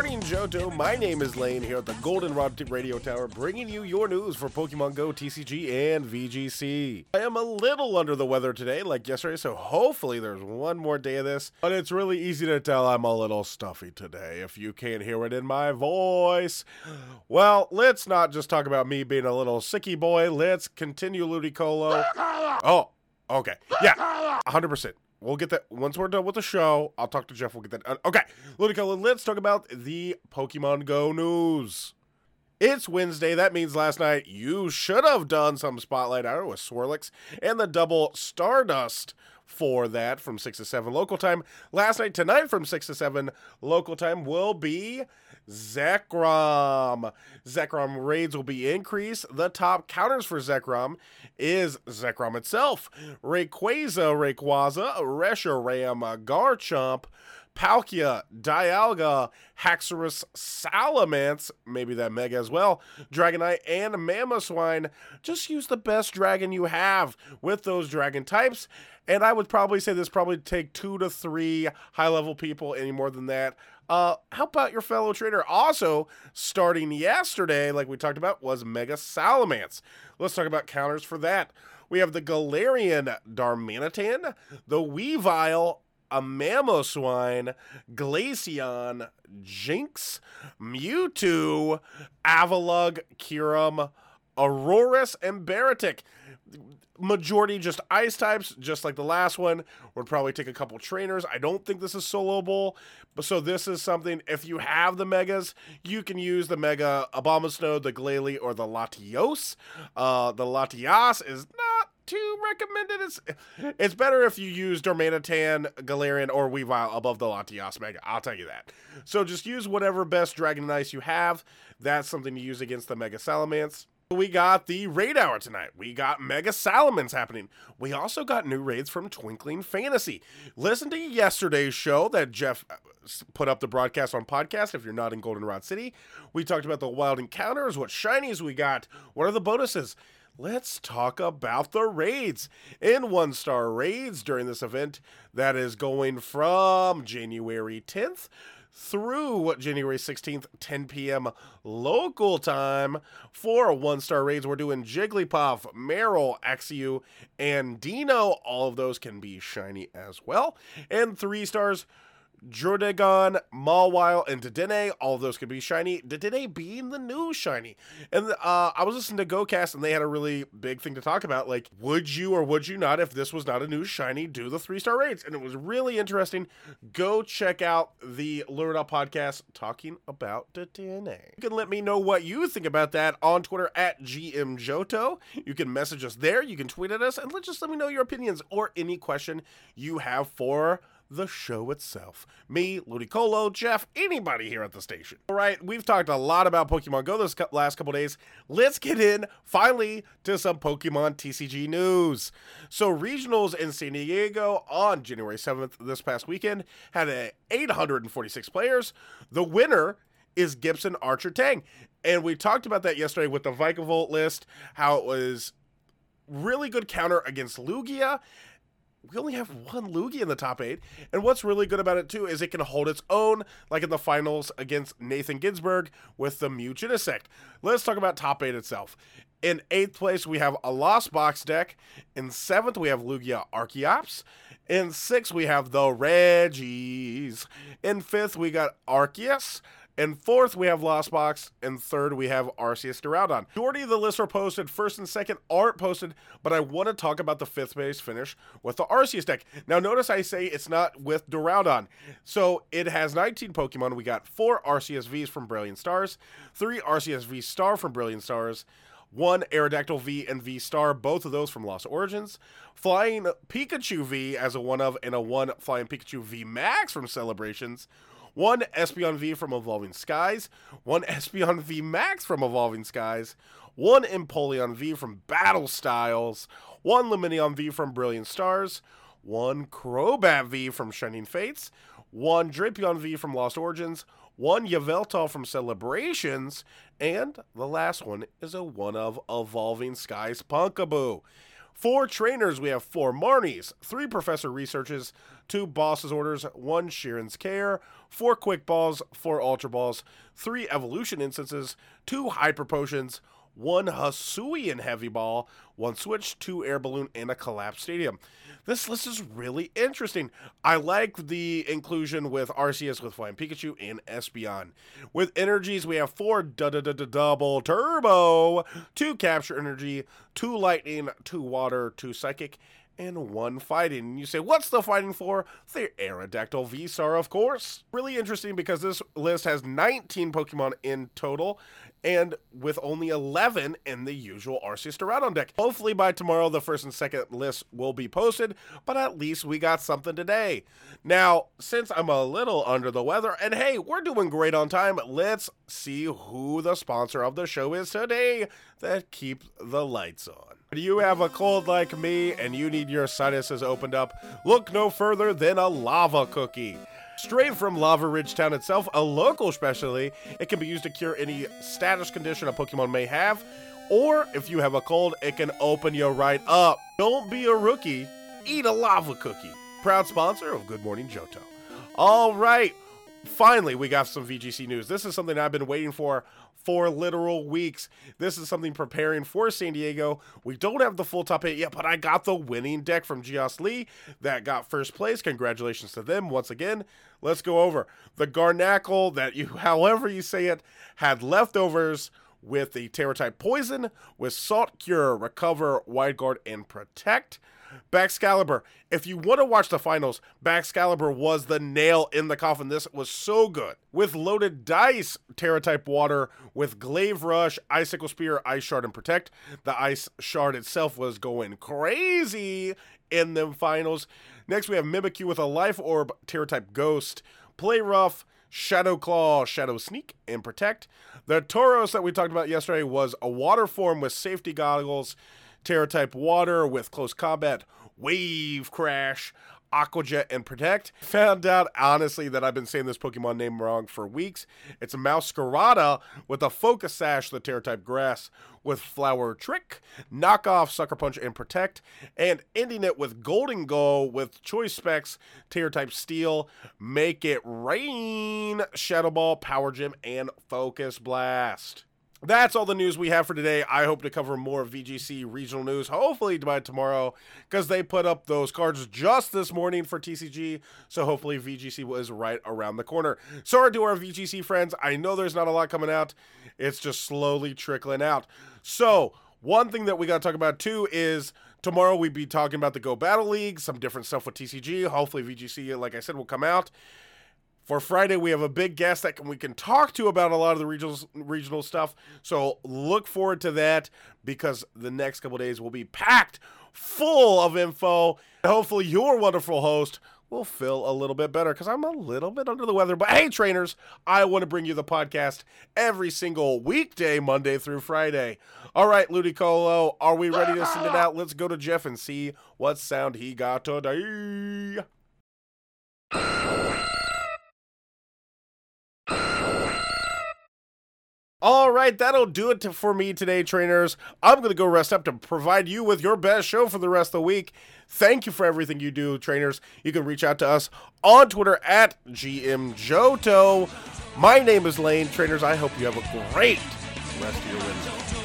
morning, Johto. My name is Lane here at the Goldenrod Radio Tower, bringing you your news for Pokemon Go, TCG, and VGC. I am a little under the weather today, like yesterday, so hopefully there's one more day of this. But it's really easy to tell I'm a little stuffy today if you can't hear it in my voice. Well, let's not just talk about me being a little sicky boy. Let's continue Ludicolo. Oh, okay. Yeah, 100%. We'll get that once we're done with the show. I'll talk to Jeff. We'll get that. Okay, Ludicolo, let's talk about the Pokemon Go news. It's Wednesday. That means last night you should have done some spotlight hour with Swirlix and the double Stardust for that from 6 to 7 local time. Last night, tonight from 6 to 7 local time will be Zekrom. Zekrom raids will be increased. The top counters for Zekrom is Zekrom itself, Rayquaza, Rayquaza, Reshiram, Garchomp, Palkia, Dialga, Haxorus, Salamence, maybe that Mega as well, Dragonite, and Mamoswine. Just use the best dragon you have with those dragon types. And I would probably say this probably take two to three high level people, any more than that. Uh, how about your fellow trainer? Also, starting yesterday, like we talked about, was Mega Salamence. Let's talk about counters for that. We have the Galarian Darmanitan, the Weavile a Mamoswine, Glaceon, Jynx, Mewtwo, Avalugg, Kyurem, Aurorus, and Baratic majority just ice types, just like the last one. Would probably take a couple trainers. I don't think this is soloable, but so this is something. If you have the megas, you can use the mega Abomasnow, the Glalie, or the Latios. Uh, the Latias is not too recommended. It's it's better if you use Darmanitan, Galarian, or Weavile above the Latias Mega. I'll tell you that. So just use whatever best Dragon Ice you have. That's something to use against the Mega Salamence. We got the raid hour tonight. We got Mega Salamence happening. We also got new raids from Twinkling Fantasy. Listen to yesterday's show that Jeff uh, put up the broadcast on podcast if you're not in Goldenrod City. We talked about the wild encounters, what shinies we got, what are the bonuses. Let's talk about the raids. In one star raids during this event that is going from January 10th through January 16th, 10 p.m. local time for one star raids. We're doing Jigglypuff, Marill, Axew, and Deino. All of those can be shiny as well. And three stars Druddigon, Mawile, and Dedenne, all of those could be shiny. Dedenne being the new shiny. And uh, I was listening to GoCast, and they had a really big thing to talk about. Like, would you or would you not, if this was not a new shiny, do the three star raids? And it was really interesting. Go check out the Learn Up podcast talking about Dedenne. You can let me know what you think about that on Twitter at GMJohto. You can message us there. You can tweet at us, and let just let me know your opinions or any question you have for the show itself. Me, Ludicolo, Jeff, anybody here at the station. All right, we've talked a lot about Pokemon Go this last couple days. Let's get in finally to some Pokemon TCG news. So, regionals in San Diego on January 7th this past weekend had a 846 players. The winner is Gibson Archer Tang. And we talked about that yesterday with the Vikavolt list, how it was really good counter against Lugia we only have one Lugia in the top eight. And what's really good about it, too, is it can hold its own, like in the finals against Nathan Ginsburg with the Mew Genesect. Let's talk about top eight itself. In eighth place, we have a Lost Box deck. In seventh, we have Lugia Archeops. In sixth, we have the Regis. In fifth, we got Arceus. And fourth, we have Lost Box. And third, we have Arceus Duraludon. Majority of the lists are posted. First and second aren't posted, but I want to talk about the fifth base finish with the Arceus deck. Now, notice I say it's not with Duraludon. So it has 19 Pokemon. We got four Arceus Vs from Brilliant Stars, three Arceus V Star from Brilliant Stars, one Aerodactyl V and V Star, both of those from Lost Origins. Flying Pikachu V as a one of, and a one Flying Pikachu V Max from Celebrations one Espeon V from Evolving Skies, one Espeon V Max from Evolving Skies, one Empoleon V from Battle Styles, one Lumineon V from Brilliant Stars, one Crobat V from Shining Fates, one Drapion V from Lost Origins, one Yveltal from Celebrations, and the last one is a one of Evolving Skies Pumpkaboo. For trainers, we have four Marnies, three Professor Researches, two Boss's Orders, one Cheren's Care, four Quick Balls, four Ultra Balls, three Evolution Incenses, two Hyper Potions, one Hisuian Heavy Ball, one Switch, two Air Balloon, and a collapsed Stadium. This list is really interesting. I like the inclusion with Arceus with Flying Pikachu and Espeon. With energies, we have four double turbo, two capture energy, two lightning, two water, two psychic, and one fighting. You say, what's the fighting for? The Aerodactyl V Star, of course. Really interesting because this list has 19 Pokemon in total, and with only 11 in the usual Arceus Duraludon deck. Hopefully by tomorrow the first and second lists will be posted, but at least we got something today. Now, since I'm a little under the weather, and hey, we're doing great on time, let's see who the sponsor of the show is today that keeps the lights on. Do you have a cold like me and you need your sinuses opened up? Look no further than a lava cookie. Straight from Lavaridge Town itself, a local specialty, it can be used to cure any status condition a Pokemon may have, or if you have a cold, it can open you right up. Don't be a rookie, eat a lava cookie. Proud sponsor of Good Morning Johto. All right, finally, we got some VGC news. This is something I've been waiting for for literal weeks. This is something preparing for San Diego. We don't have the full top eight yet, but I got the winning deck from Geoss Lee that got first place. Congratulations to them once again. Let's go over the Garnackle that you, however you say it, had leftovers with the Tera type Poison, with Salt Cure, Recover, Wide Guard, and Protect. Baxcalibur. If you want to watch the finals, Baxcalibur was the nail in the coffin. This was so good. With loaded dice, Tera type water, with Glaive Rush, Icicle Spear, Ice Shard, and Protect. The Ice Shard itself was going crazy in the finals. Next, we have Mimikyu with a Life Orb, Tera type Ghost, Play Rough, Shadow Claw, Shadow Sneak, and Protect. The Tauros that we talked about yesterday was a water form with safety goggles, Tera type water with close combat, wave crash, Aqua Jet, and Protect. Found out, honestly, that I've been saying this Pokemon name wrong for weeks. It's a Meowscarada with a Focus Sash, the Tera type Grass, with Flower Trick, Knockoff, Sucker Punch, and Protect, and ending it with Gholdengo with Choice Specs, Tera type Steel, Make It Rain, Shadow Ball, Power Gem, and Focus Blast. That's all the news we have for today. I hope to cover more VGC regional news, hopefully by tomorrow, because they put up those cards just this morning for TCG. So hopefully VGC was right around the corner. Sorry to our VGC friends. I know there's not a lot coming out, it's just slowly trickling out. So, one thing that we got to talk about too is tomorrow we be talking about the Go Battle League, some different stuff with TCG. Hopefully, VGC, like I said, will come out. For Friday, we have a big guest that we can talk to about a lot of the regional regional stuff. So look forward to that because the next couple days will be packed full of info. Hopefully, your wonderful host will feel a little bit better because I'm a little bit under the weather. But hey, trainers, I want to bring you the podcast every single weekday, Monday through Friday. All right, Ludicolo, are we ready to send it out? Let's go to Jeff and see what sound he got today. All right, that'll do it for me today, trainers. I'm going to go rest up to provide you with your best show for the rest of the week. Thank you for everything you do, trainers. You can reach out to us on Twitter at GMJohto. My name is Lane. Trainers, I hope you have a great rest of your Wednesday.